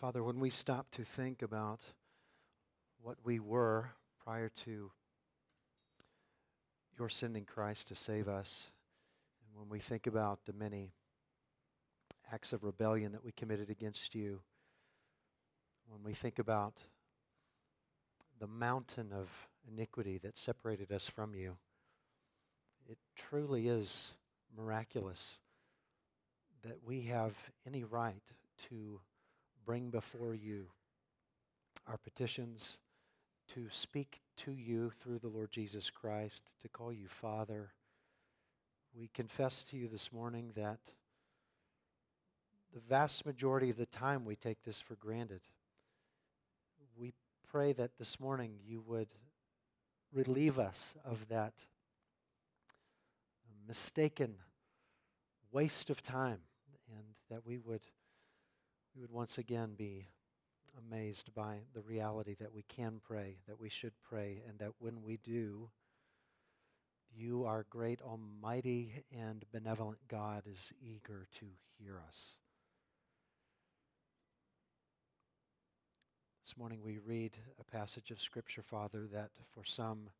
Father, when we stop to think about what we were prior to your sending Christ to save us, and when we think about the many acts of rebellion that we committed against you, when we think about the mountain of iniquity that separated us from you, it truly is miraculous that we have any right to bring before you our petitions, to speak to you through the Lord Jesus Christ, to call you Father. We confess to you this morning that the vast majority of the time we take this for granted. We pray that this morning you would relieve us of that mistaken waste of time and that we would we would once again be amazed by the reality that we can pray, that we should pray, and that when we do, you, our great, almighty, and benevolent God, is eager to hear us. This morning we read a passage of Scripture, Father, that for some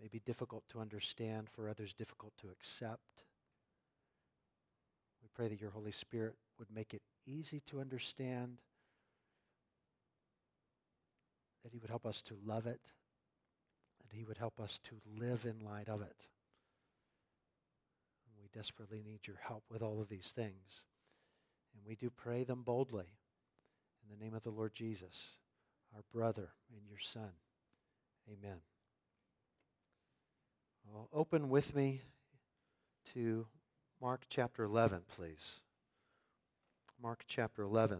may be difficult to understand, for others difficult to accept. We pray that your Holy Spirit would make it easy to understand, that He would help us to love it, that He would help us to live in light of it. We desperately need your help with all of these things. And we do pray them boldly in the name of the Lord Jesus, our brother and your Son. Amen. Well, open with me to Mark chapter 11, please. Mark chapter 11.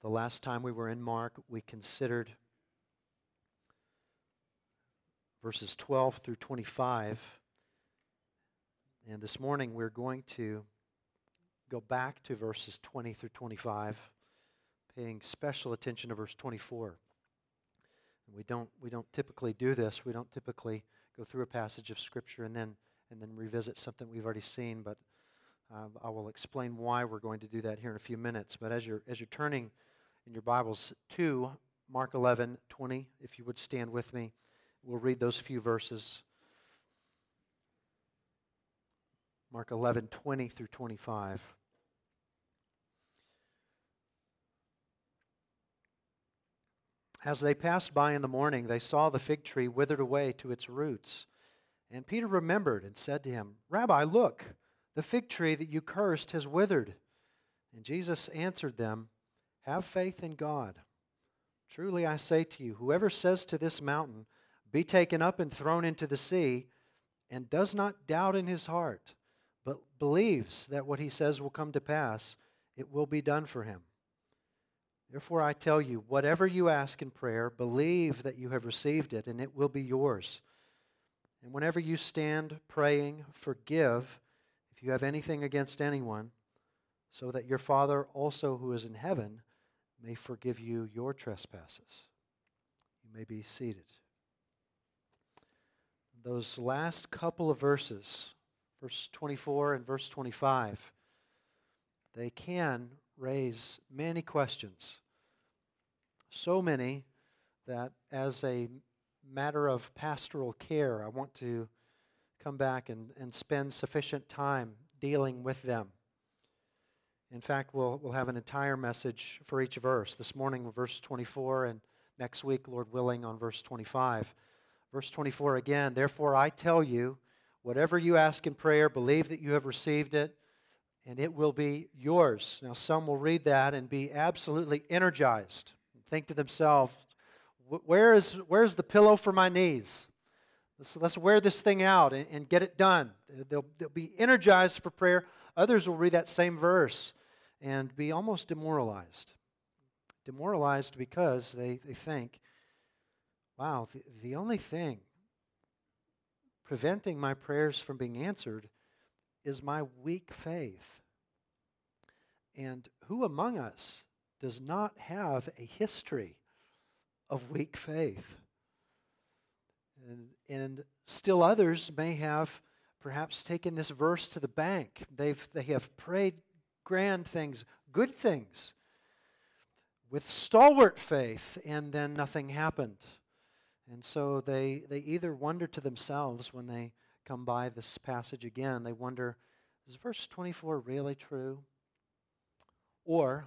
The last time we were in Mark, we considered verses 12 through 25. And this morning we're going to go back to verses 20 through 25, paying special attention to verse 24. And we don't, we don't typically do this. We don't typically go through a passage of Scripture and then, and then revisit something we've already seen, but uh, I will explain why we're going to do that here in a few minutes. But as you're, as you're turning in your Bibles to Mark 11, 20, if you would stand with me, we'll read those few verses. Mark 11, 20 through 25. As they passed by in the morning, they saw the fig tree withered away to its roots. And Peter remembered and said to him, Rabbi, look, the fig tree that you cursed has withered. And Jesus answered them, Have faith in God. Truly I say to you, whoever says to this mountain, Be taken up and thrown into the sea, and does not doubt in his heart, but believes that what he says will come to pass, it will be done for him. Therefore, I tell you, whatever you ask in prayer, believe that you have received it, and it will be yours. And whenever you stand praying, forgive if you have anything against anyone, so that your Father also who is in heaven may forgive you your trespasses. You may be seated. Those last couple of verses, verse 24 and verse 25, they can raise many questions. So many that, as a matter of pastoral care, I want to come back and, and spend sufficient time dealing with them. In fact, we'll, we'll have an entire message for each verse. This morning, verse 24, and next week, Lord willing, on verse 25. Verse 24 again, therefore I tell you, whatever you ask in prayer, believe that you have received it and it will be yours. Now, some will read that and be absolutely energized and think to themselves, where is, where's the pillow for my knees? Let's, let's wear this thing out and, and get it done. They'll, they'll be energized for prayer. Others will read that same verse and be almost demoralized. Demoralized because they, they think, wow, the, the only thing preventing my prayers from being answered is my weak faith. And who among us does not have a history of weak faith? And, and still others may have perhaps taken this verse to the bank. They've, they have prayed grand things, good things, with stalwart faith, and then nothing happened. And so they, they either wonder to themselves when they come by this passage again, they wonder, is verse 24 really true? Or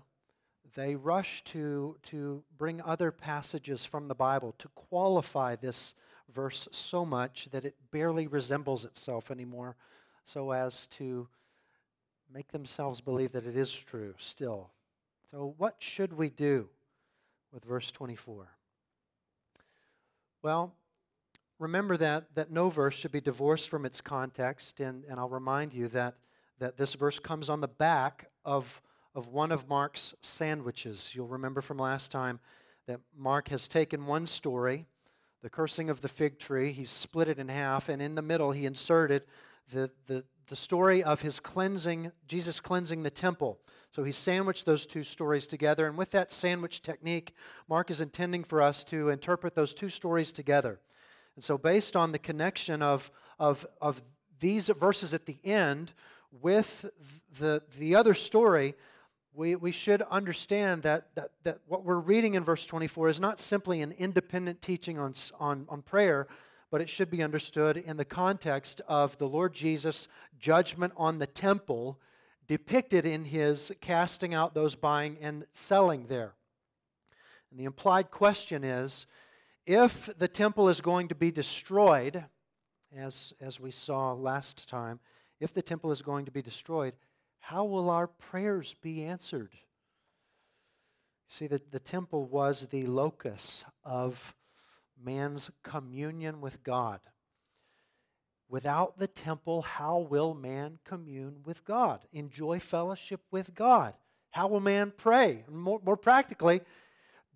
they rush to, to bring other passages from the Bible to qualify this verse so much that it barely resembles itself anymore, so as to make themselves believe that it is true still. So, what should we do with verse 24? Well, remember that, that no verse should be divorced from its context, and, and I'll remind you that, that this verse comes on the back of, of one of Mark's sandwiches. You'll remember from last time that Mark has taken one story the cursing of the fig tree. he's split it in half, and in the middle, he inserted the, the, the story of his cleansing, Jesus cleansing the temple. So he sandwiched those two stories together, and with that sandwich technique, Mark is intending for us to interpret those two stories together. And so, based on the connection of, of, of these verses at the end with the, the other story, we, we should understand that, that, that what we're reading in verse 24 is not simply an independent teaching on, on, on prayer, but it should be understood in the context of the Lord Jesus' judgment on the temple depicted in his casting out those buying and selling there. And the implied question is if the temple is going to be destroyed, as, as we saw last time, if the temple is going to be destroyed, how will our prayers be answered? See, the, the temple was the locus of man's communion with God. Without the temple, how will man commune with God, enjoy fellowship with God? How will man pray? More, more practically,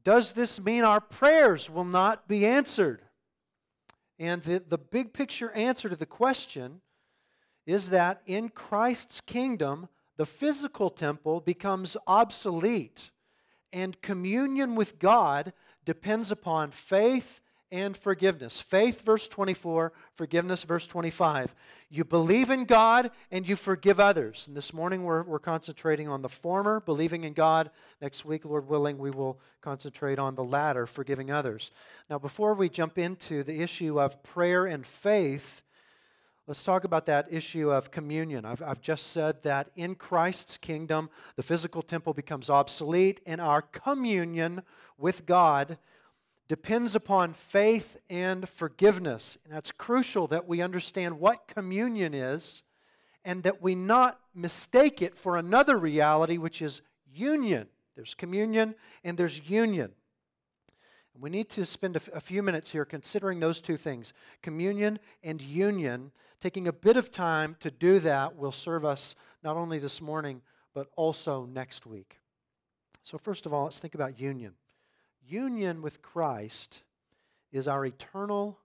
does this mean our prayers will not be answered? And the, the big picture answer to the question is that in Christ's kingdom, the physical temple becomes obsolete, and communion with God depends upon faith and forgiveness. Faith, verse 24, forgiveness, verse 25. You believe in God and you forgive others. And this morning we're, we're concentrating on the former, believing in God. Next week, Lord willing, we will concentrate on the latter, forgiving others. Now, before we jump into the issue of prayer and faith, Let's talk about that issue of communion. I've, I've just said that in Christ's kingdom, the physical temple becomes obsolete, and our communion with God depends upon faith and forgiveness. And that's crucial that we understand what communion is and that we not mistake it for another reality, which is union. There's communion and there's union. We need to spend a, few minutes here considering those two things communion and union. Taking a bit of time to do that will serve us not only this morning, but also next week. So, first of all, let's think about union. Union with Christ is our eternal,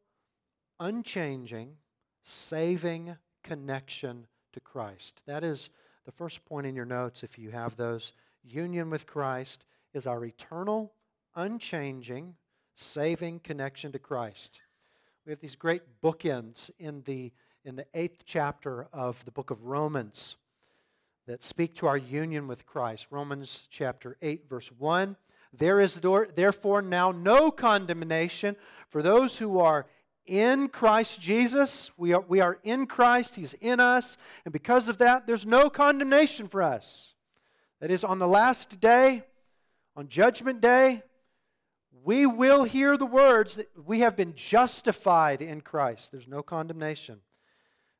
unchanging, saving connection to Christ. That is the first point in your notes if you have those. Union with Christ is our eternal, unchanging, saving connection to Christ. We have these great bookends in the, in the eighth chapter of the book of Romans that speak to our union with Christ. Romans chapter 8, verse 1. There is therefore now no condemnation for those who are in Christ Jesus. We are, we are in Christ, He's in us, and because of that, there's no condemnation for us. That is, on the last day, on Judgment Day, we will hear the words that we have been justified in Christ. There's no condemnation.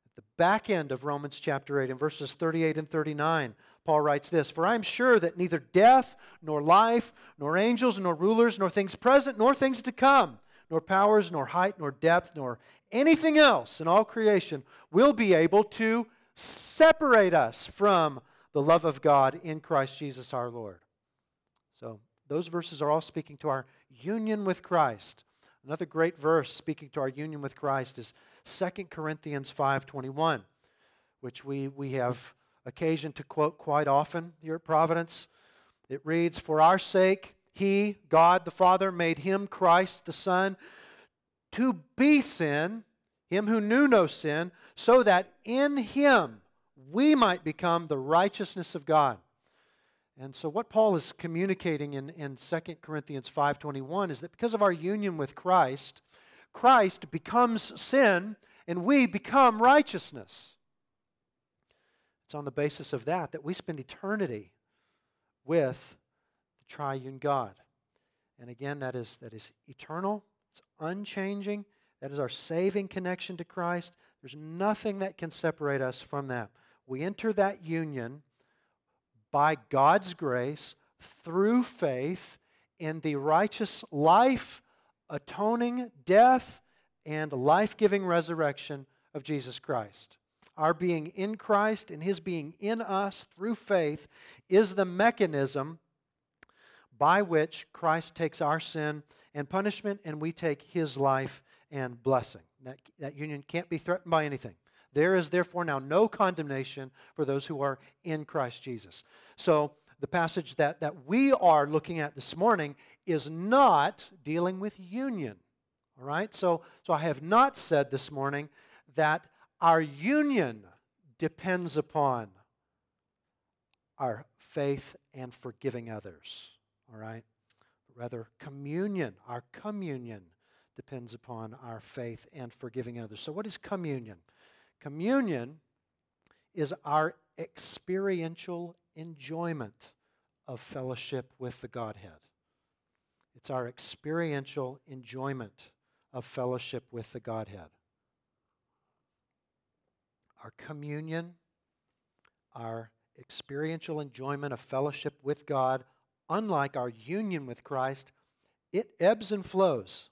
At the back end of Romans chapter 8, in verses 38 and 39, Paul writes this For I am sure that neither death, nor life, nor angels, nor rulers, nor things present, nor things to come, nor powers, nor height, nor depth, nor anything else in all creation will be able to separate us from the love of God in Christ Jesus our Lord. So, those verses are all speaking to our union with Christ. Another great verse speaking to our union with Christ is 2 Corinthians 5:21, which we, we have occasion to quote quite often here at Providence. It reads, For our sake, He, God the Father, made Him, Christ the Son, to be sin. him who knew no sin, so that in him we might become the righteousness of God. And so what Paul is communicating in, in 2 Corinthians 5.21 is that because of our union with Christ, Christ becomes sin and we become righteousness. It's on the basis of that that we spend eternity with the triune God. And again, that is, that is eternal, it's unchanging, that is our saving connection to Christ. There's nothing that can separate us from that. We enter that union by God's grace through faith in the righteous life, atoning death, and life giving resurrection of Jesus Christ. Our being in Christ and His being in us through faith is the mechanism by which Christ takes our sin and punishment and we take His life and blessing. That, that union can't be threatened by anything. There is therefore now no condemnation for those who are in Christ Jesus. So, the passage that, that we are looking at this morning is not dealing with union. All right? So, so I have not said this morning that our union depends upon our faith and forgiving others. All right? Rather, communion, our communion depends upon our faith and forgiving others. So, what is communion? Communion is our experiential enjoyment of fellowship with the Godhead. It's our experiential enjoyment of fellowship with the Godhead. Our communion, our experiential enjoyment of fellowship with God, unlike our union with Christ, it ebbs and flows.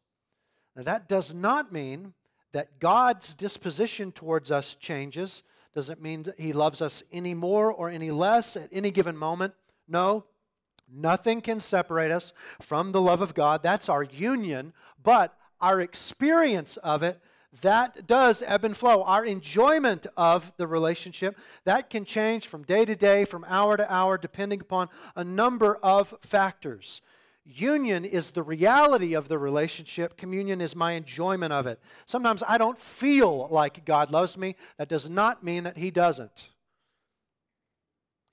Now, that does not mean that God's disposition towards us changes. Doesn't mean that He loves us any more or any less at any given moment. No, nothing can separate us from the love of God. That's our union, but our experience of it that does ebb and flow. Our enjoyment of the relationship, that can change from day to day, from hour to hour, depending upon a number of factors. Union is the reality of the relationship. Communion is my enjoyment of it. Sometimes I don't feel like God loves me. That does not mean that He doesn't.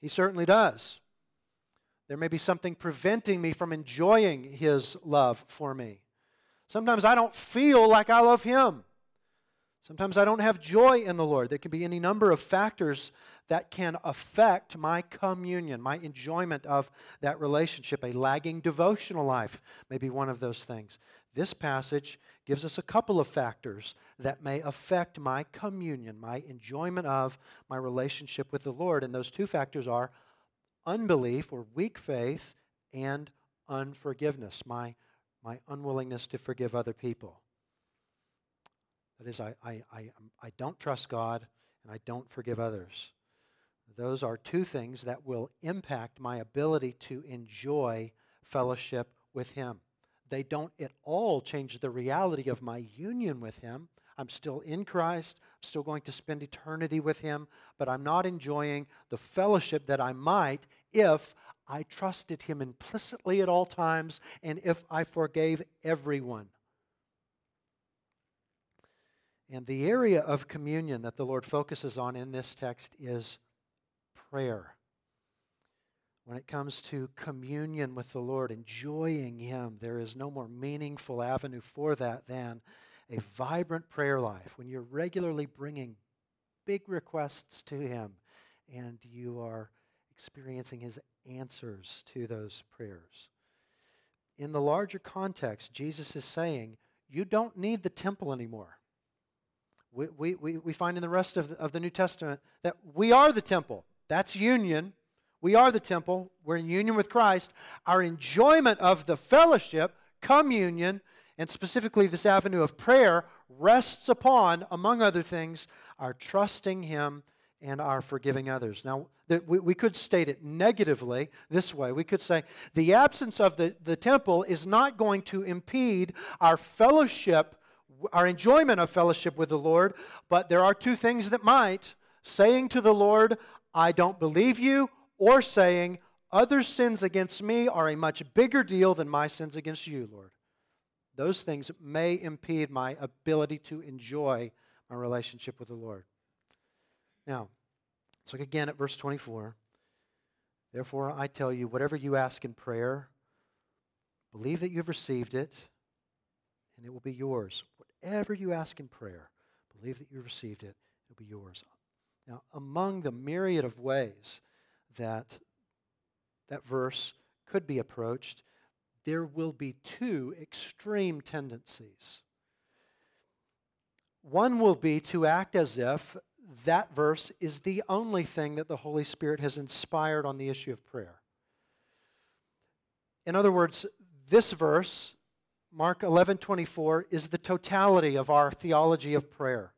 He certainly does. There may be something preventing me from enjoying His love for me. Sometimes I don't feel like I love Him. Sometimes I don't have joy in the Lord. There can be any number of factors that can affect my communion, my enjoyment of that relationship. A lagging devotional life may be one of those things. This passage gives us a couple of factors that may affect my communion, my enjoyment of my relationship with the Lord. And those two factors are unbelief or weak faith and unforgiveness, my, my unwillingness to forgive other people. That is, I, I, I, um, I don't trust God and I don't forgive others. Those are two things that will impact my ability to enjoy fellowship with Him. They don't at all change the reality of my union with Him. I'm still in Christ. I'm still going to spend eternity with Him, but I'm not enjoying the fellowship that I might if I trusted Him implicitly at all times and if I forgave everyone. And the area of communion that the Lord focuses on in this text is prayer. When it comes to communion with the Lord, enjoying Him, there is no more meaningful avenue for that than a vibrant prayer life. When you're regularly bringing big requests to Him and you are experiencing His answers to those prayers. In the larger context, Jesus is saying, You don't need the temple anymore. We, we, we find in the rest of the, of the New Testament that we are the temple. That's union. We are the temple. We're in union with Christ. Our enjoyment of the fellowship, communion, and specifically this avenue of prayer rests upon, among other things, our trusting Him and our forgiving others. Now, we, we could state it negatively this way. We could say the absence of the, the temple is not going to impede our fellowship our enjoyment of fellowship with the Lord, but there are two things that might saying to the Lord, I don't believe you, or saying, Other sins against me are a much bigger deal than my sins against you, Lord. Those things may impede my ability to enjoy my relationship with the Lord. Now, let's look again at verse 24. Therefore, I tell you, whatever you ask in prayer, believe that you've received it, and it will be yours. Whatever you ask in prayer, believe that you've received it, it'll be yours. Now, among the myriad of ways that that verse could be approached, there will be two extreme tendencies. One will be to act as if that verse is the only thing that the Holy Spirit has inspired on the issue of prayer. In other words, this verse, Mark 11 24, is the totality of our theology of prayer.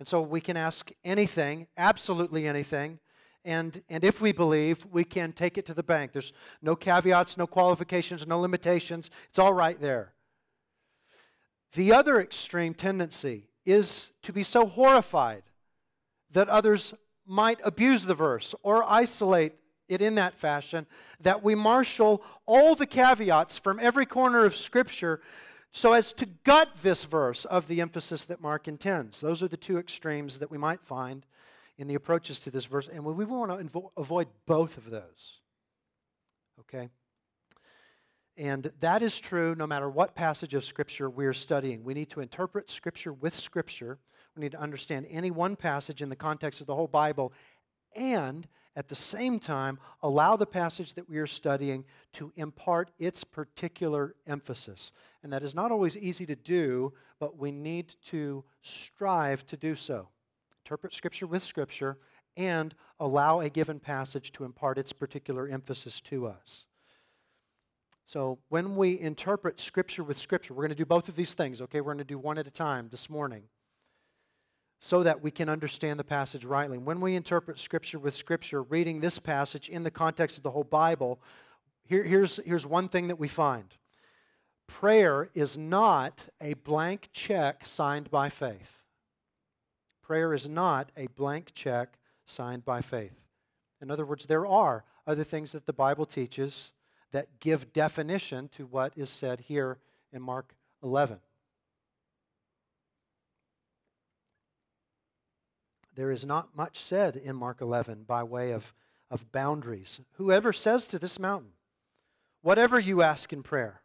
And so we can ask anything, absolutely anything, and, and if we believe, we can take it to the bank. There's no caveats, no qualifications, no limitations. It's all right there. The other extreme tendency is to be so horrified that others might abuse the verse or isolate it in that fashion that we marshal all the caveats from every corner of Scripture so as to gut this verse of the emphasis that Mark intends. Those are the two extremes that we might find in the approaches to this verse, and we want to invo- avoid both of those. Okay? And that is true no matter what passage of Scripture we're studying. We need to interpret Scripture with Scripture. We need to understand any one passage in the context of the whole Bible, and at the same time, allow the passage that we are studying to impart its particular emphasis. And that is not always easy to do, but we need to strive to do so interpret Scripture with Scripture, and allow a given passage to impart its particular emphasis to us. So, when we interpret Scripture with Scripture, we're going to do both of these things, okay? We're going to do one at a time this morning so that we can understand the passage rightly. When we interpret Scripture with Scripture, reading this passage in the context of the whole Bible, here, here's, here's one thing that we find prayer is not a blank check signed by faith. Prayer is not a blank check signed by faith. In other words, there are other things that the Bible teaches that give definition to what is said here in Mark 11. There is not much said in Mark 11 by way of, of boundaries. Whoever says to this mountain, whatever you ask in prayer,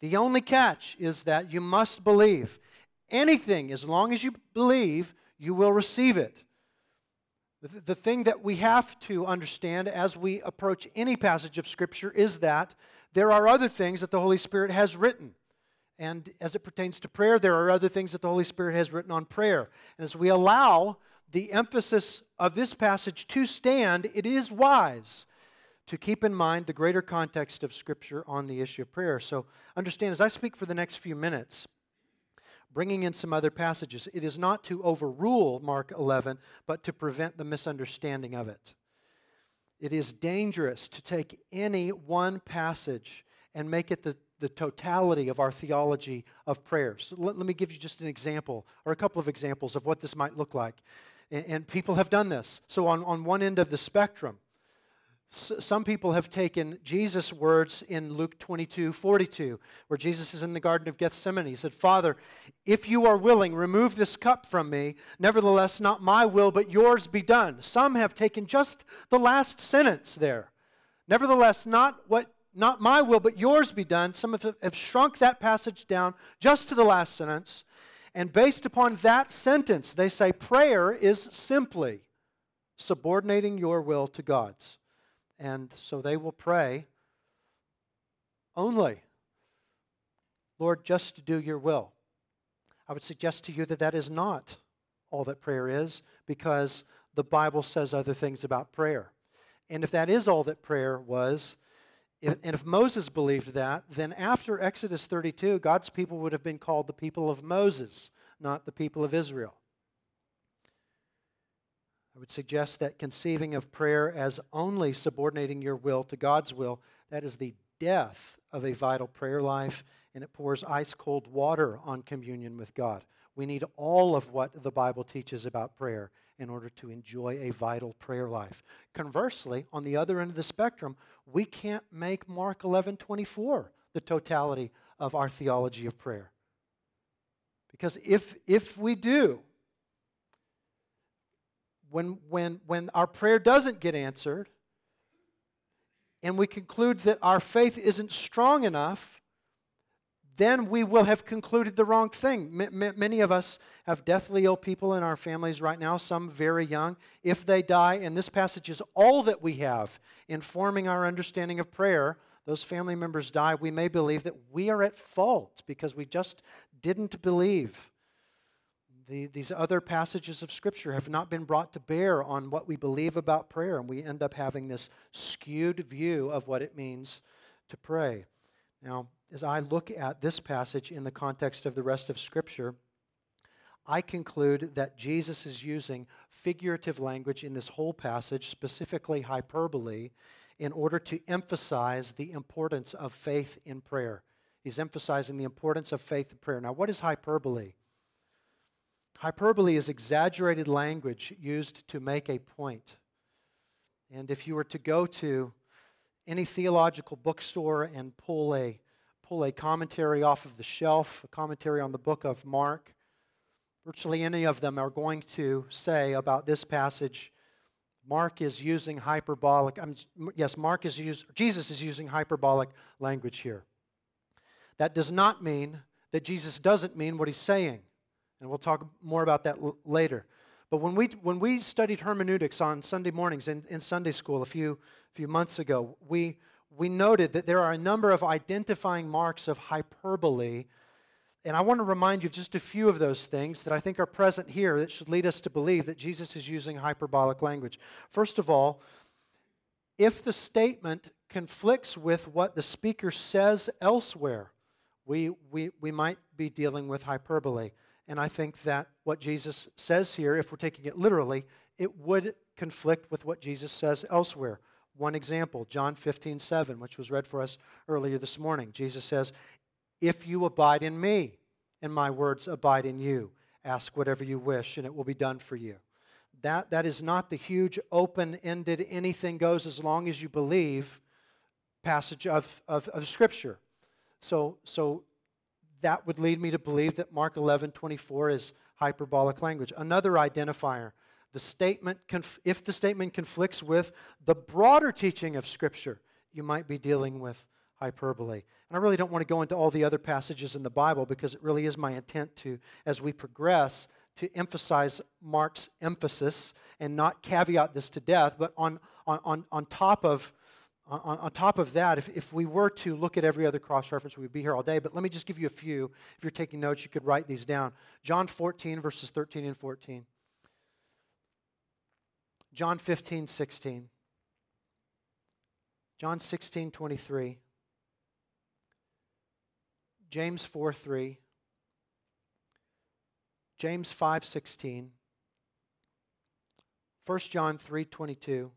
the only catch is that you must believe. Anything, as long as you believe, you will receive it. The, the thing that we have to understand as we approach any passage of Scripture is that there are other things that the Holy Spirit has written. And as it pertains to prayer, there are other things that the Holy Spirit has written on prayer. And as we allow the emphasis of this passage to stand, it is wise to keep in mind the greater context of Scripture on the issue of prayer. So understand, as I speak for the next few minutes, bringing in some other passages. It is not to overrule Mark 11, but to prevent the misunderstanding of it. It is dangerous to take any one passage and make it the, the totality of our theology of prayer. So let, let me give you just an example or a couple of examples of what this might look like. And, and people have done this. So, on, on one end of the spectrum, some people have taken Jesus' words in Luke 22 42, where Jesus is in the Garden of Gethsemane. He said, Father, if you are willing, remove this cup from me. Nevertheless, not my will, but yours be done. Some have taken just the last sentence there. Nevertheless, not what not my will, but yours be done. Some have, have shrunk that passage down just to the last sentence. And based upon that sentence, they say prayer is simply subordinating your will to God's. And so they will pray only, Lord, just to do your will. I would suggest to you that that is not all that prayer is because the Bible says other things about prayer. And if that is all that prayer was, if, and if Moses believed that, then after Exodus 32, God's people would have been called the people of Moses, not the people of Israel. I would suggest that conceiving of prayer as only subordinating your will to God's will, that is the death of a vital prayer life, and it pours ice cold water on communion with God. We need all of what the Bible teaches about prayer in order to enjoy a vital prayer life. Conversely, on the other end of the spectrum, we can't make Mark 11 24 the totality of our theology of prayer Because if, if we do, when, when, when our prayer doesn't get answered, and we conclude that our faith isn't strong enough, then we will have concluded the wrong thing. M- many of us have deathly ill people in our families right now, some very young. If they die, and this passage is all that we have informing our understanding of prayer, those family members die, we may believe that we are at fault because we just didn't believe. The, these other passages of Scripture have not been brought to bear on what we believe about prayer, and we end up having this skewed view of what it means to pray. Now, as I look at this passage in the context of the rest of Scripture, I conclude that Jesus is using figurative language in this whole passage, specifically hyperbole, in order to emphasize the importance of faith in prayer. He's emphasizing the importance of faith in prayer. Now, what is hyperbole? Hyperbole is exaggerated language used to make a point. And if you were to go to any theological bookstore and pull a pull a commentary off of the shelf, a commentary on the book of Mark, virtually any of them are going to say about this passage Mark is using hyperbolic I'm, yes Mark is use, Jesus is using hyperbolic language here. That does not mean that Jesus doesn't mean what he's saying. And we'll talk more about that l- later. But when we, when we studied hermeneutics on Sunday mornings in, in Sunday school a few, few months ago, we, we noted that there are a number of identifying marks of hyperbole. And I want to remind you of just a few of those things that I think are present here that should lead us to believe that Jesus is using hyperbolic language. First of all, if the statement conflicts with what the speaker says elsewhere, we, we, we might be dealing with hyperbole. And I think that what Jesus says here, if we're taking it literally, it would conflict with what Jesus says elsewhere. One example, John 15, 7, which was read for us earlier this morning. Jesus says, If you abide in me, and my words abide in you, ask whatever you wish, and it will be done for you. That, that is not the huge, open ended, anything goes as long as you believe passage of, of, of Scripture. So, so that would lead me to believe that Mark 11, 24 is hyperbolic language. Another identifier the statement, if the statement conflicts with the broader teaching of Scripture, you might be dealing with hyperbole. And I really don't want to go into all the other passages in the Bible because it really is my intent to, as we progress, to emphasize Mark's emphasis and not caveat this to death, but on, on, on, on top of on, on, top of that, if, if we were to look at every other cross reference, we'd be here all day. But let me just give you a few. If you're taking notes, you could write these down. John 14, verses 13 and 14. John 15, 16. John 16, 23. James 4, 3. James 5, 16. 1 John 3, 22.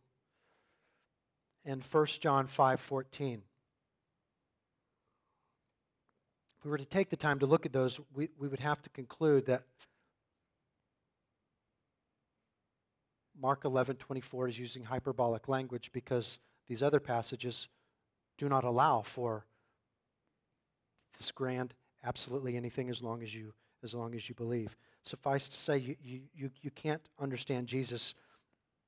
And 1 John 5, 14. If we were to take the time to look at those, we, we would have to conclude that Mark 11, 24 is using hyperbolic language because these other passages do not allow for this grand absolutely anything as long as you as long as you believe. Suffice to say, you, you, you can't understand Jesus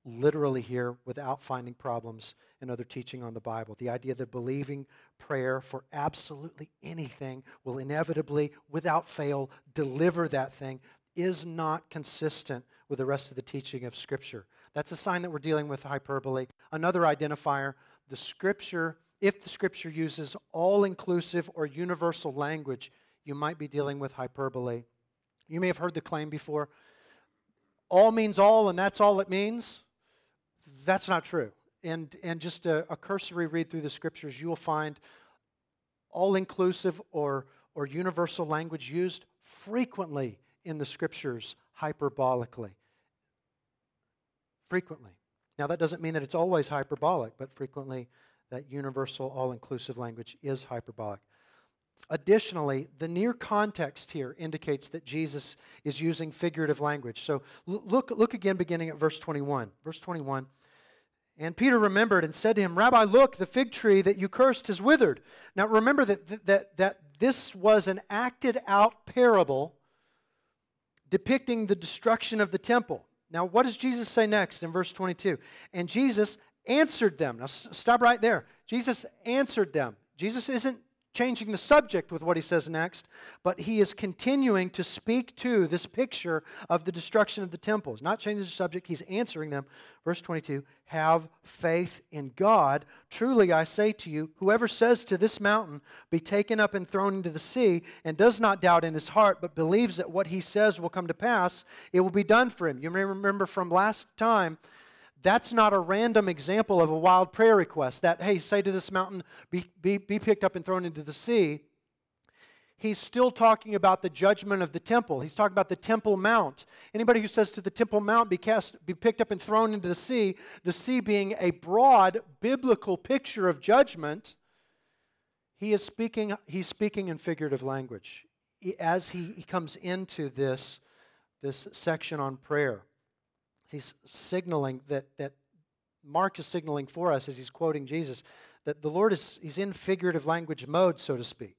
literally here without finding problems in other teaching on the Bible. The idea that believing prayer for absolutely anything will inevitably, without fail, deliver that thing is not consistent with the rest of the teaching of Scripture. That's a sign that we're dealing with hyperbole. Another identifier the Scripture, if the Scripture uses all inclusive or universal language, you might be dealing with hyperbole. You may have heard the claim before all means all, and that's all it means. That's not true. And, and just a, a cursory read through the Scriptures, you will find all inclusive or, or universal language used frequently in the scriptures hyperbolically. Frequently. Now, that doesn't mean that it's always hyperbolic, but frequently that universal, all inclusive language is hyperbolic. Additionally, the near context here indicates that Jesus is using figurative language. So look, look again, beginning at verse 21. Verse 21. And Peter remembered and said to him, Rabbi, look, the fig tree that you cursed has withered. Now remember that, that, that this was an acted out parable depicting the destruction of the temple. Now, what does Jesus say next in verse 22? And Jesus answered them. Now, stop right there. Jesus answered them. Jesus isn't changing the subject with what he says next, but he is continuing to speak to this picture of the destruction of the temple. He's not changing the subject, he's answering them. Verse 22 Have faith in God. Truly I say to you, whoever says to this mountain, Be taken up and thrown into the sea, and does not doubt in his heart, but believes that what he says will come to pass, it will be done for him. You may remember from last time that's not a random example of a wild prayer request that, hey, say to this mountain, be, be, be picked up and thrown into the sea. He's still talking about the judgment of the temple. He's talking about the Temple Mount. Anybody who says to the Temple Mount, be, cast, be picked up and thrown into the sea, the sea being a broad biblical picture of judgment, he is speaking, he's speaking in figurative language as he, he comes into this, this section on prayer. He's signaling that, that Mark is signaling for us as he's quoting Jesus that the Lord is he's in figurative language mode, so to speak.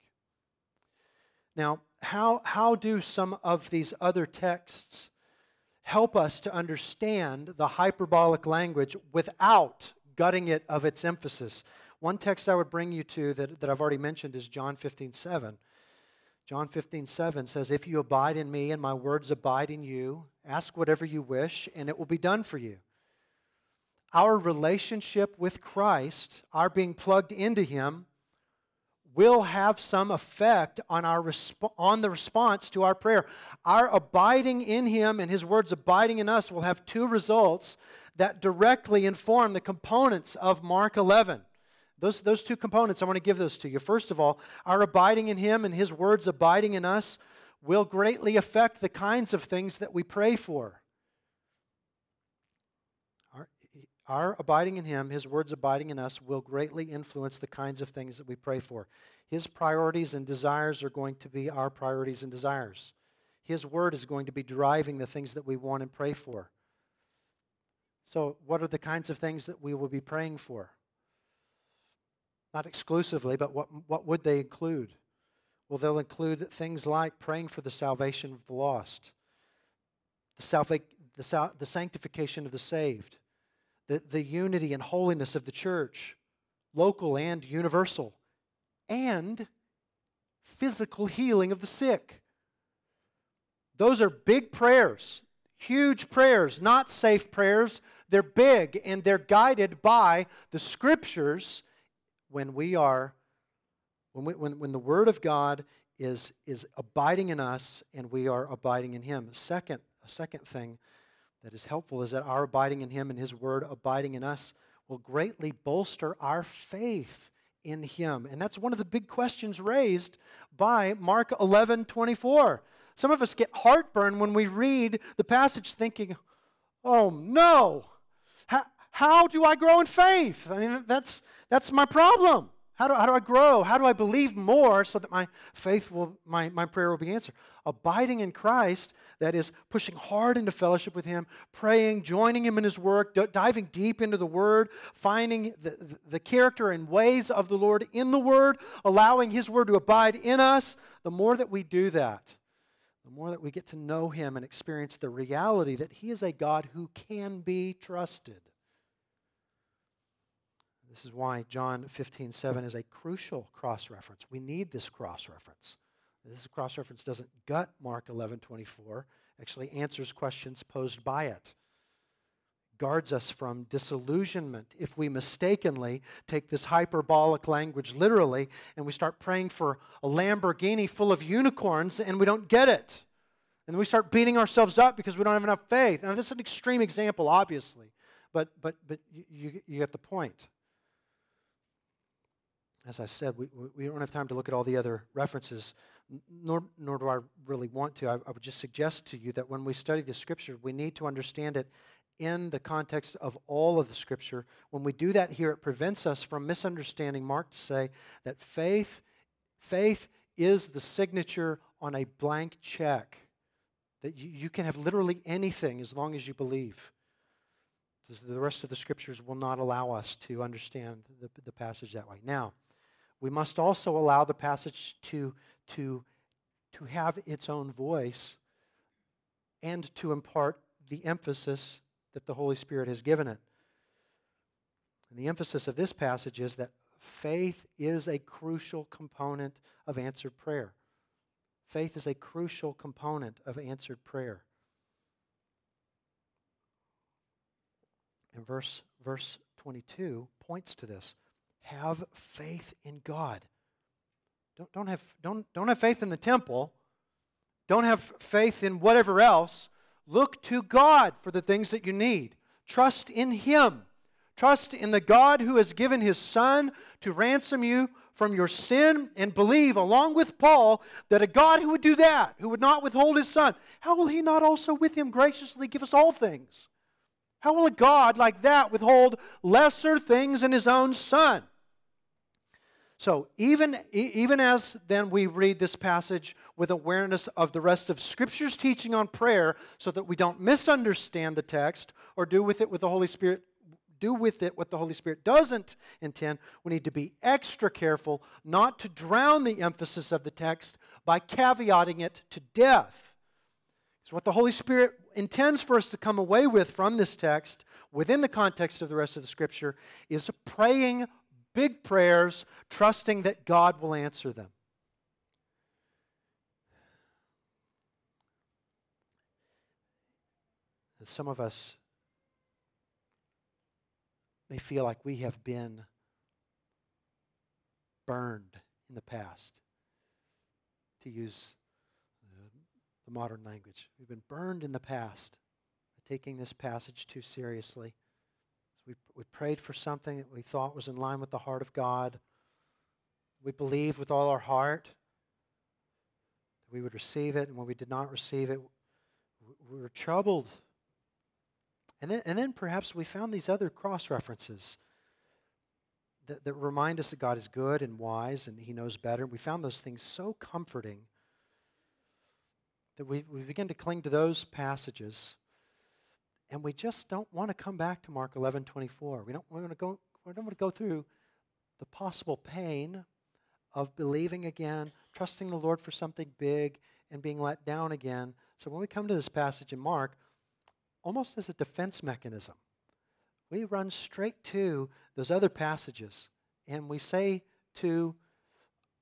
Now, how, how do some of these other texts help us to understand the hyperbolic language without gutting it of its emphasis? One text I would bring you to that, that I've already mentioned is John 15 7. John 15, 7 says, If you abide in me and my words abide in you, ask whatever you wish, and it will be done for you. Our relationship with Christ, our being plugged into him, will have some effect on, our resp- on the response to our prayer. Our abiding in him and his words abiding in us will have two results that directly inform the components of Mark 11. Those, those two components, I want to give those to you. First of all, our abiding in Him and His words abiding in us will greatly affect the kinds of things that we pray for. Our, our abiding in Him, His words abiding in us, will greatly influence the kinds of things that we pray for. His priorities and desires are going to be our priorities and desires. His word is going to be driving the things that we want and pray for. So, what are the kinds of things that we will be praying for? Not exclusively, but what, what would they include? Well, they'll include things like praying for the salvation of the lost, the, the, the sanctification of the saved, the, the unity and holiness of the church, local and universal, and physical healing of the sick. Those are big prayers, huge prayers, not safe prayers. They're big and they're guided by the scriptures when we are, when, we, when, when the Word of God is, is abiding in us and we are abiding in Him. Second, a second thing that is helpful is that our abiding in Him and His Word abiding in us will greatly bolster our faith in Him. And that's one of the big questions raised by Mark 11 24. Some of us get heartburn when we read the passage thinking, oh no, how, how do I grow in faith? I mean, that's, that's my problem. How do, how do I grow? How do I believe more so that my faith will, my, my prayer will be answered? Abiding in Christ, that is pushing hard into fellowship with Him, praying, joining Him in His work, d- diving deep into the Word, finding the, the, the character and ways of the Lord in the Word, allowing His Word to abide in us. The more that we do that, the more that we get to know Him and experience the reality that He is a God who can be trusted. This is why John 15, 7 is a crucial cross reference. We need this cross reference. This cross reference doesn't gut Mark 11, 24, actually answers questions posed by it. Guards us from disillusionment if we mistakenly take this hyperbolic language literally and we start praying for a Lamborghini full of unicorns and we don't get it. And we start beating ourselves up because we don't have enough faith. Now, this is an extreme example, obviously, but, but, but you, you, you get the point as I said, we, we don't have time to look at all the other references, nor, nor do I really want to. I, I would just suggest to you that when we study the Scripture, we need to understand it in the context of all of the Scripture. When we do that here, it prevents us from misunderstanding Mark to say that faith, faith is the signature on a blank check. That you, you can have literally anything as long as you believe. The rest of the scriptures will not allow us to understand the, the passage that way. Now, we must also allow the passage to, to, to have its own voice and to impart the emphasis that the Holy Spirit has given it. And the emphasis of this passage is that faith is a crucial component of answered prayer. Faith is a crucial component of answered prayer. And verse, verse 22 points to this. Have faith in God. Don't, don't, have, don't, don't have faith in the temple. Don't have faith in whatever else. Look to God for the things that you need. Trust in Him. Trust in the God who has given His Son to ransom you from your sin and believe, along with Paul, that a God who would do that, who would not withhold His Son, how will He not also with Him graciously give us all things? How will a God like that withhold lesser things in His own Son? So, even, even as then we read this passage with awareness of the rest of Scripture's teaching on prayer so that we don't misunderstand the text or do with it with the Holy Spirit do with it what the Holy Spirit doesn't intend, we need to be extra careful not to drown the emphasis of the text by caveating it to death. So, what the Holy Spirit intends for us to come away with from this text, within the context of the rest of the Scripture, is praying big prayers, trusting that God will answer them. And Some of us may feel like we have been burned in the past, to use the modern language. We've been burned in the past taking this passage too seriously. We, we prayed for something that we thought was in line with the heart of God. We believed with all our heart that we would receive it, and when we did not receive it, we were troubled. And then, and then perhaps we found these other cross references that, that remind us that God is good and wise and He knows better. We found those things so comforting that we, we begin to cling to those passages and we just don't want to come back to Mark 11 24. We don't want to go, we don't want to go through the possible pain of believing again, trusting the Lord for something big, and being let down again. So when we come to this passage in Mark, almost as a defense mechanism, we run straight to those other passages and we say to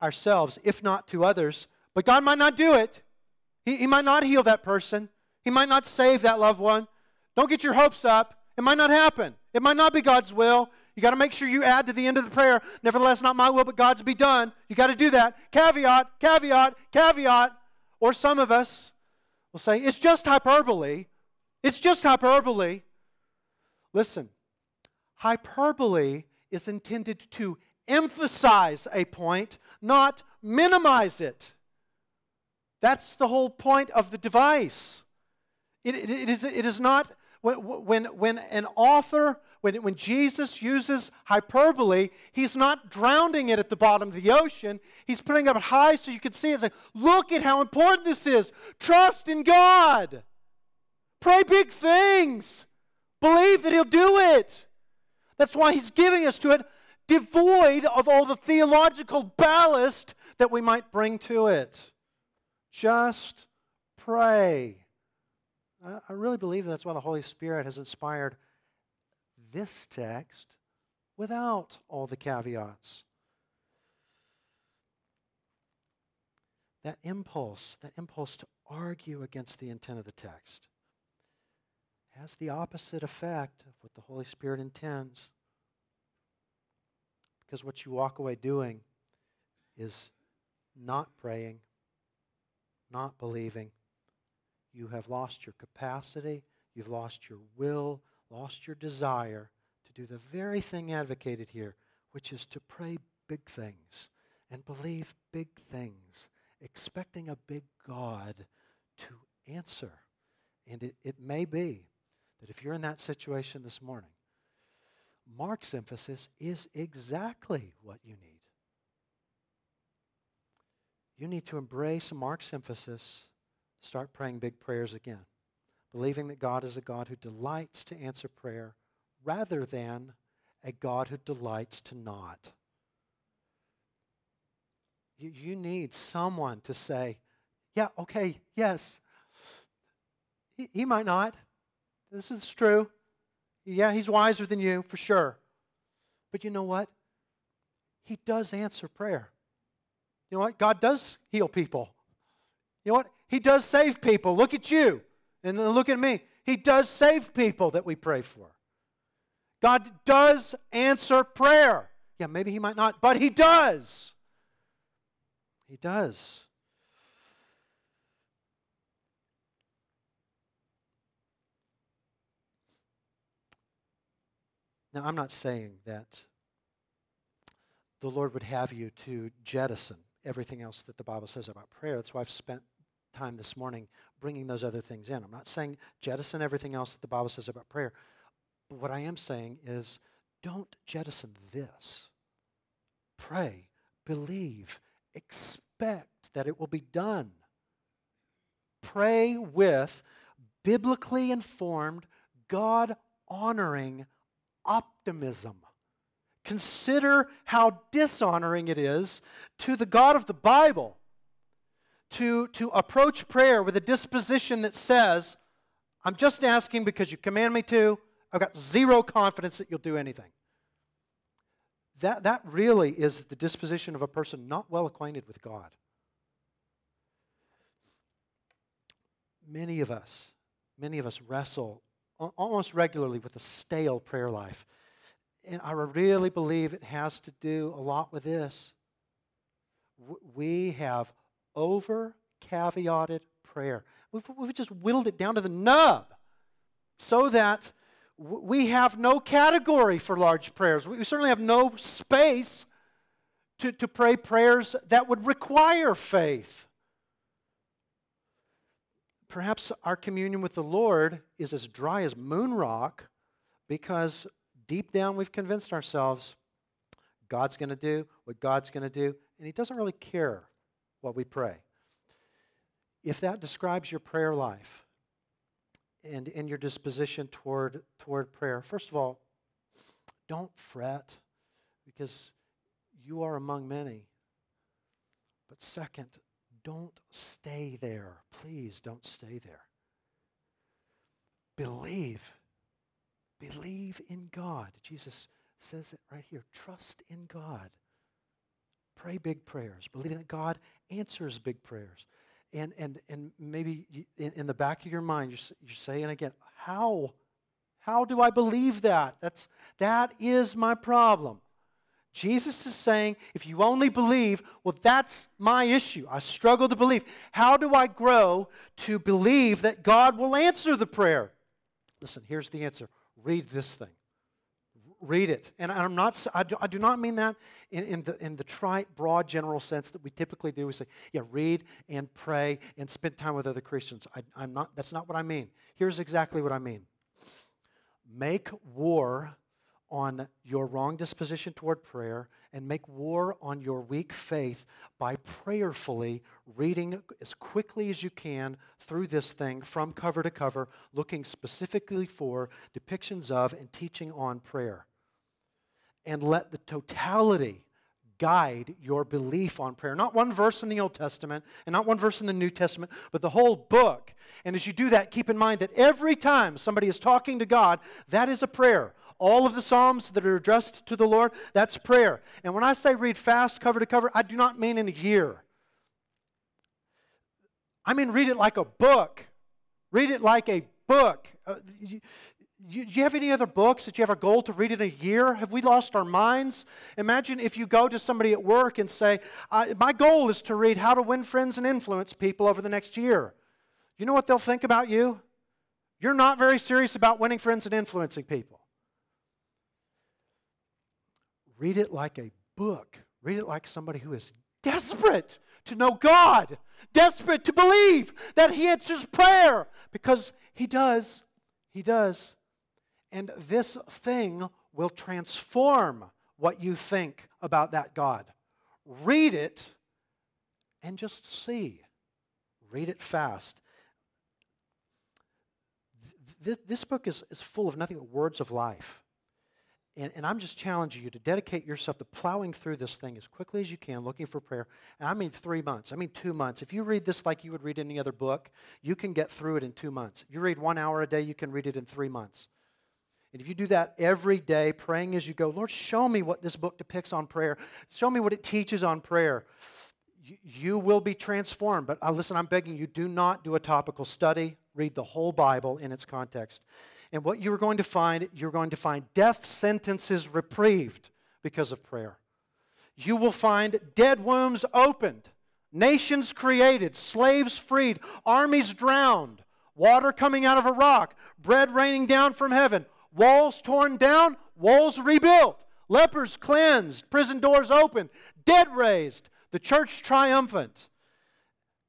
ourselves, if not to others, but God might not do it. He, he might not heal that person. He might not save that loved one. Don't get your hopes up. It might not happen. It might not be God's will. You got to make sure you add to the end of the prayer, nevertheless, not my will, but God's be done. You got to do that. Caveat, caveat, caveat. Or some of us will say, it's just hyperbole. It's just hyperbole. Listen, hyperbole is intended to emphasize a point, not minimize it. That's the whole point of the device. It, it, it, is, it is not when, when, when an author, when, when Jesus uses hyperbole, he's not drowning it at the bottom of the ocean. He's putting it up high so you can see it. It's like, look at how important this is. Trust in God. Pray big things. Believe that He'll do it. That's why He's giving us to it, devoid of all the theological ballast that we might bring to it. Just pray. I really believe that's why the Holy Spirit has inspired this text without all the caveats. That impulse, that impulse to argue against the intent of the text, has the opposite effect of what the Holy Spirit intends. Because what you walk away doing is not praying, not believing, you have lost your capacity, you've lost your will, lost your desire to do the very thing advocated here, which is to pray big things and believe big things, expecting a big God to answer. And it, it may be that if you're in that situation this morning, Mark's emphasis is exactly what you need. You need to embrace Mark's emphasis Start praying big prayers again, believing that God is a God who delights to answer prayer rather than a God who delights to not. You, you need someone to say, Yeah, okay, yes. He, he might not. This is true. Yeah, he's wiser than you, for sure. But you know what? He does answer prayer. You know what? God does heal people. You know what? He does save people. Look at you and look at me. He does save people that we pray for. God does answer prayer. Yeah, maybe He might not, but He does. He does. Now, I'm not saying that the Lord would have you to jettison everything else that the Bible says about prayer. That's why I've spent time this morning bringing those other things in. I'm not saying jettison everything else that the Bible says about prayer. But what I am saying is don't jettison this. Pray, believe, expect that it will be done. Pray with biblically informed, God honoring optimism. Consider how dishonoring it is to the God of the Bible to, to approach prayer with a disposition that says, I'm just asking because you command me to. I've got zero confidence that you'll do anything. That, that really is the disposition of a person not well acquainted with God. Many of us, many of us wrestle almost regularly with a stale prayer life. And I really believe it has to do a lot with this. We have over caveated prayer. We've, we've just whittled it down to the nub so that we have no category for large prayers. We certainly have no space to, to pray prayers that would require faith. Perhaps our communion with the Lord is as dry as moon rock because deep down we've convinced ourselves God's going to do what God's going to do, and He doesn't really care what we pray. If that describes your prayer life and, in your disposition toward, toward prayer, first of all, don't fret because you are among many. But second, don't stay there. Please don't stay there. Believe. Believe in God. Jesus says it right here. Trust in God. Pray big prayers, believing that God answers big prayers. And, and, and maybe in, in the back of your mind, you're, you're saying again, how? How do I believe that? That's, that is my problem. Jesus is saying, if you only believe, well, that's my issue. I struggle to believe. How do I grow to believe that God will answer the prayer? Listen, here's the answer read this thing read it. And I'm not, I do, I do not mean that in, in, the, in the trite, broad, general sense that we typically do. We say, yeah, read and pray and spend time with other Christians. I, I'm not, that's not what I mean. Here's exactly what I mean make war on your wrong disposition toward prayer and make war on your weak faith by prayerfully reading as quickly as you can through this thing from cover to cover, looking specifically for depictions of and teaching on prayer and let the totality guide your belief on prayer. Not one verse in the Old Testament and not one verse in the New Testament, but the whole book. And as you do that, keep in mind that every time somebody is talking to God, that is a prayer. All of the Psalms that are addressed to the Lord, that's prayer. And when I say read fast, cover to cover, I do not mean in a year. I mean read it like a book. Read it like a book. Uh, you, you, do you have any other books that you have a goal to read in a year? Have we lost our minds? Imagine if you go to somebody at work and say, My goal is to read How to Win Friends and Influence People over the next year. You know what they'll think about you? You're not very serious about winning friends and influencing people. Read it like a book. Read it like somebody who is desperate to know God, desperate to believe that He answers prayer because He does. He does. And this thing will transform what you think about that God. Read it and just see. Read it fast. This, this book is, is full of nothing but words of life. And, and, I'm just challenging you to dedicate yourself to plowing through this thing as quickly as you can, looking for prayer. And I mean three months. I mean two months. If you read this like you would read any other book, you can get through it in two months. You read one hour a day, you can read it in three months. And if you do that every day, praying as you go, Lord, show me what this book depicts on prayer. Show me what it teaches on prayer. You, you will be transformed. But uh, listen, I'm begging you, do not do a topical study. Read the whole Bible in its context. And what you're going to find, you're going to find death sentences reprieved because of prayer. You will find dead wombs opened, nations created, slaves freed, armies drowned, water coming out of a rock, bread raining down from heaven, walls torn down, walls rebuilt, lepers cleansed, prison doors opened, dead raised, the church triumphant,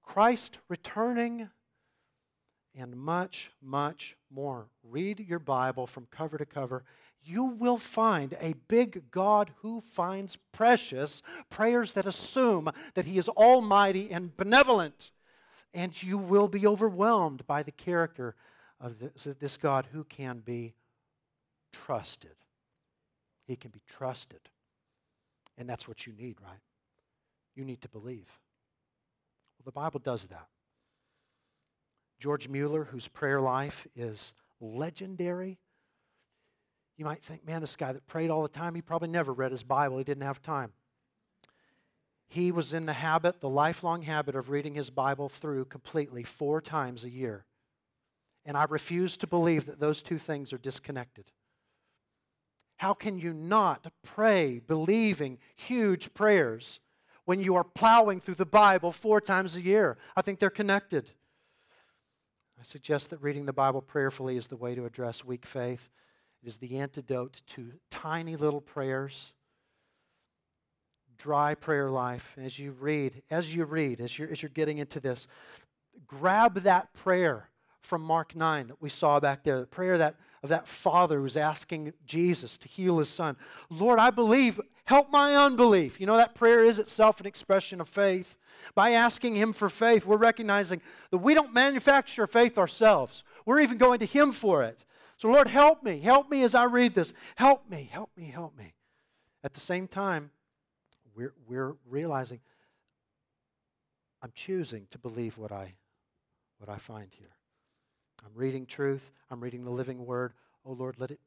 Christ returning and much, much more. Read your Bible from cover to cover. You will find a big God who finds precious prayers that assume that He is almighty and benevolent. And you will be overwhelmed by the character of this, this God who can be trusted. He can be trusted. And that's what you need, right? You need to believe. Well, the Bible does that. George Mueller, whose prayer life is legendary. You might think, man, this guy that prayed all the time, he probably never read his Bible. He didn't have time. He was in the habit, the lifelong habit of reading his Bible through completely four times a year. And I refuse to believe that those two things are disconnected. How can you not pray believing huge prayers when you are plowing through the Bible four times a year? I think they're connected. I suggest that reading the Bible prayerfully is the way to address weak faith. It is the antidote to tiny little prayers, dry prayer life. And As you read, as you read, as you're, as you're getting into this, grab that prayer from Mark 9 that we saw back there, the prayer that, of that father who's asking Jesus to heal his son. Lord, I believe, help my unbelief. You know, that prayer is itself an expression of faith. By asking Him for faith, we're recognizing that we don't manufacture faith ourselves. We're even going to Him for it. So, Lord, help me. Help me as I read this. Help me, help me, help me. At the same time, we're, we're realizing I'm choosing to believe what I, what I find here. I'm reading truth, I'm reading the living word. Oh, Lord, let it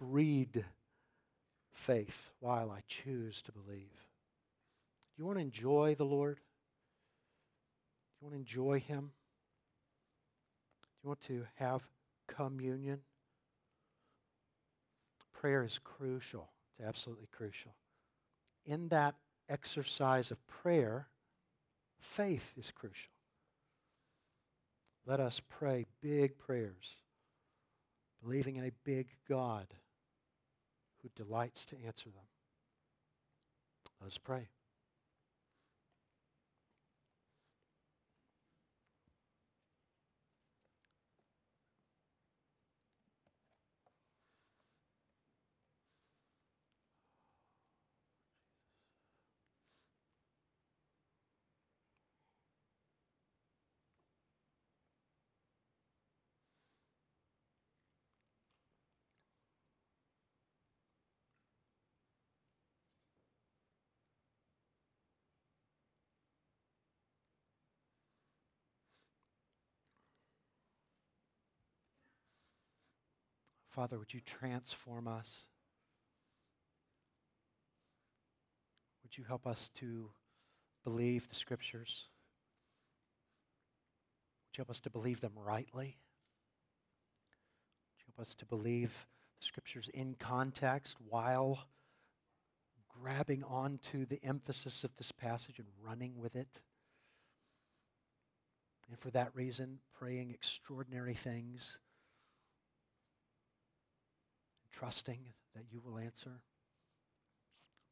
breed faith while I choose to believe. Do you want to enjoy the Lord? Do you want to enjoy Him? Do you want to have communion? Prayer is crucial. It's absolutely crucial. In that exercise of prayer, faith is crucial. Let us pray big prayers, believing in a big God who delights to answer them. Let us pray. Father, would you transform us? Would you help us to believe the scriptures? Would you help us to believe them rightly? Would you help us to believe the scriptures in context while grabbing onto the emphasis of this passage and running with it? And for that reason, praying extraordinary things trusting that you will answer.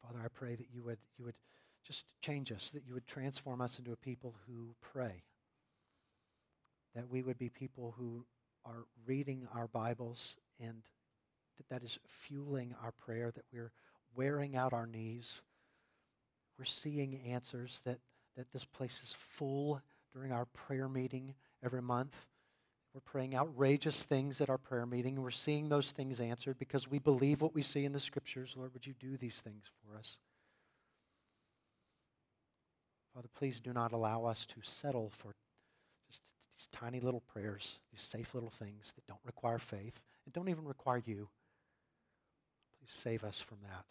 Father, I pray that you would, you would just change us, that you would transform us into a people who pray, that we would be people who are reading our Bibles and that that is fueling our prayer, that we're wearing out our knees. We're seeing answers, that, that this place is full during our prayer meeting every month We're praying outrageous things at our prayer meeting. We're seeing those things answered because we believe what we see in the scriptures. Lord, would you do these things for us? Father, please do not allow us to settle for just these tiny little prayers, these safe little things that don't require faith and don't even require you. Please save us from that.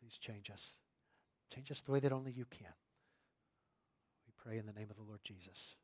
Please change us. Change us the way that only you can. We pray in the name of the Lord Jesus.